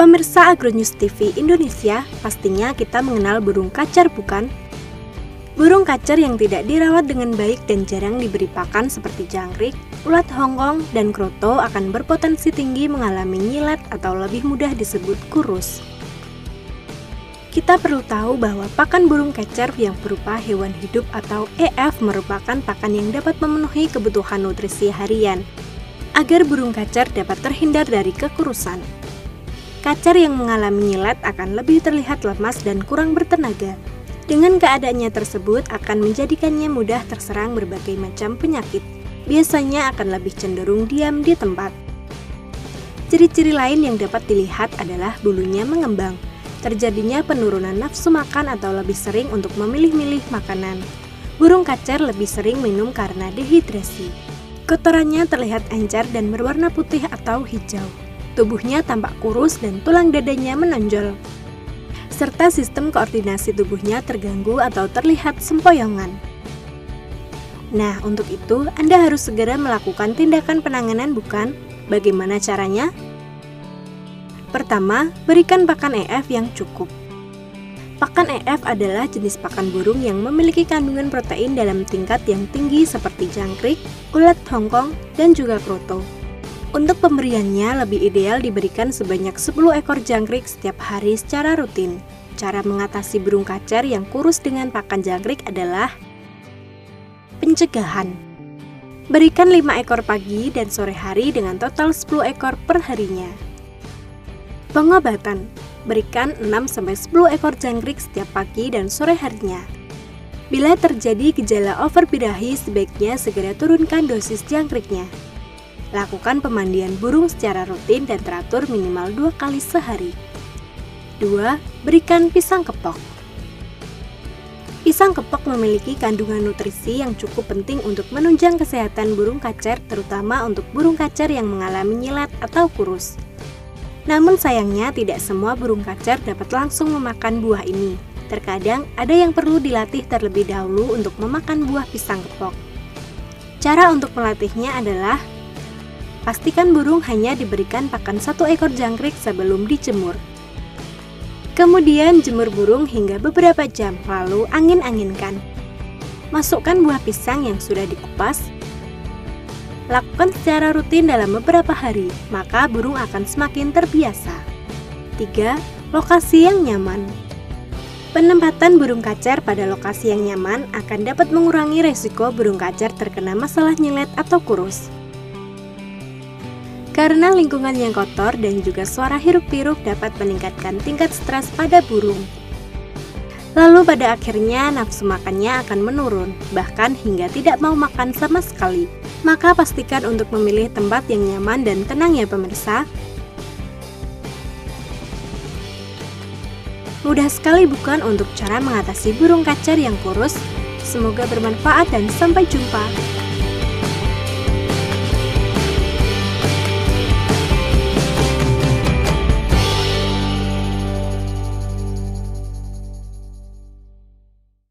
Pemirsa Agronews TV Indonesia, pastinya kita mengenal burung kacer bukan? Burung kacer yang tidak dirawat dengan baik dan jarang diberi pakan seperti jangkrik, ulat hongkong, dan kroto akan berpotensi tinggi mengalami nyilet atau lebih mudah disebut kurus. Kita perlu tahu bahwa pakan burung kacer yang berupa hewan hidup atau EF merupakan pakan yang dapat memenuhi kebutuhan nutrisi harian, agar burung kacer dapat terhindar dari kekurusan. Kacer yang mengalami nyilet akan lebih terlihat lemas dan kurang bertenaga. Dengan keadaannya tersebut akan menjadikannya mudah terserang berbagai macam penyakit. Biasanya akan lebih cenderung diam di tempat. Ciri-ciri lain yang dapat dilihat adalah bulunya mengembang, terjadinya penurunan nafsu makan atau lebih sering untuk memilih-milih makanan. Burung kacer lebih sering minum karena dehidrasi. Kotorannya terlihat encer dan berwarna putih atau hijau. Tubuhnya tampak kurus dan tulang dadanya menonjol. Serta sistem koordinasi tubuhnya terganggu atau terlihat sempoyongan. Nah, untuk itu Anda harus segera melakukan tindakan penanganan bukan? Bagaimana caranya? Pertama, berikan pakan EF yang cukup. Pakan EF adalah jenis pakan burung yang memiliki kandungan protein dalam tingkat yang tinggi seperti jangkrik, ulat hongkong, dan juga kroto. Untuk pemberiannya lebih ideal diberikan sebanyak 10 ekor jangkrik setiap hari secara rutin. Cara mengatasi burung kacer yang kurus dengan pakan jangkrik adalah pencegahan. Berikan 5 ekor pagi dan sore hari dengan total 10 ekor per harinya. Pengobatan. Berikan 6-10 ekor jangkrik setiap pagi dan sore harinya. Bila terjadi gejala overbirahi, sebaiknya segera turunkan dosis jangkriknya. Lakukan pemandian burung secara rutin dan teratur minimal dua kali sehari. 2. Berikan pisang kepok. Pisang kepok memiliki kandungan nutrisi yang cukup penting untuk menunjang kesehatan burung kacer, terutama untuk burung kacer yang mengalami nyilat atau kurus. Namun sayangnya tidak semua burung kacer dapat langsung memakan buah ini. Terkadang ada yang perlu dilatih terlebih dahulu untuk memakan buah pisang kepok. Cara untuk melatihnya adalah Pastikan burung hanya diberikan pakan satu ekor jangkrik sebelum dijemur. Kemudian jemur burung hingga beberapa jam, lalu angin-anginkan. Masukkan buah pisang yang sudah dikupas. Lakukan secara rutin dalam beberapa hari, maka burung akan semakin terbiasa. 3. Lokasi yang nyaman Penempatan burung kacer pada lokasi yang nyaman akan dapat mengurangi resiko burung kacer terkena masalah nyelet atau kurus. Karena lingkungan yang kotor dan juga suara hiruk-pikuk dapat meningkatkan tingkat stres pada burung. Lalu pada akhirnya nafsu makannya akan menurun, bahkan hingga tidak mau makan sama sekali. Maka pastikan untuk memilih tempat yang nyaman dan tenang ya pemirsa. Mudah sekali bukan untuk cara mengatasi burung kacer yang kurus? Semoga bermanfaat dan sampai jumpa.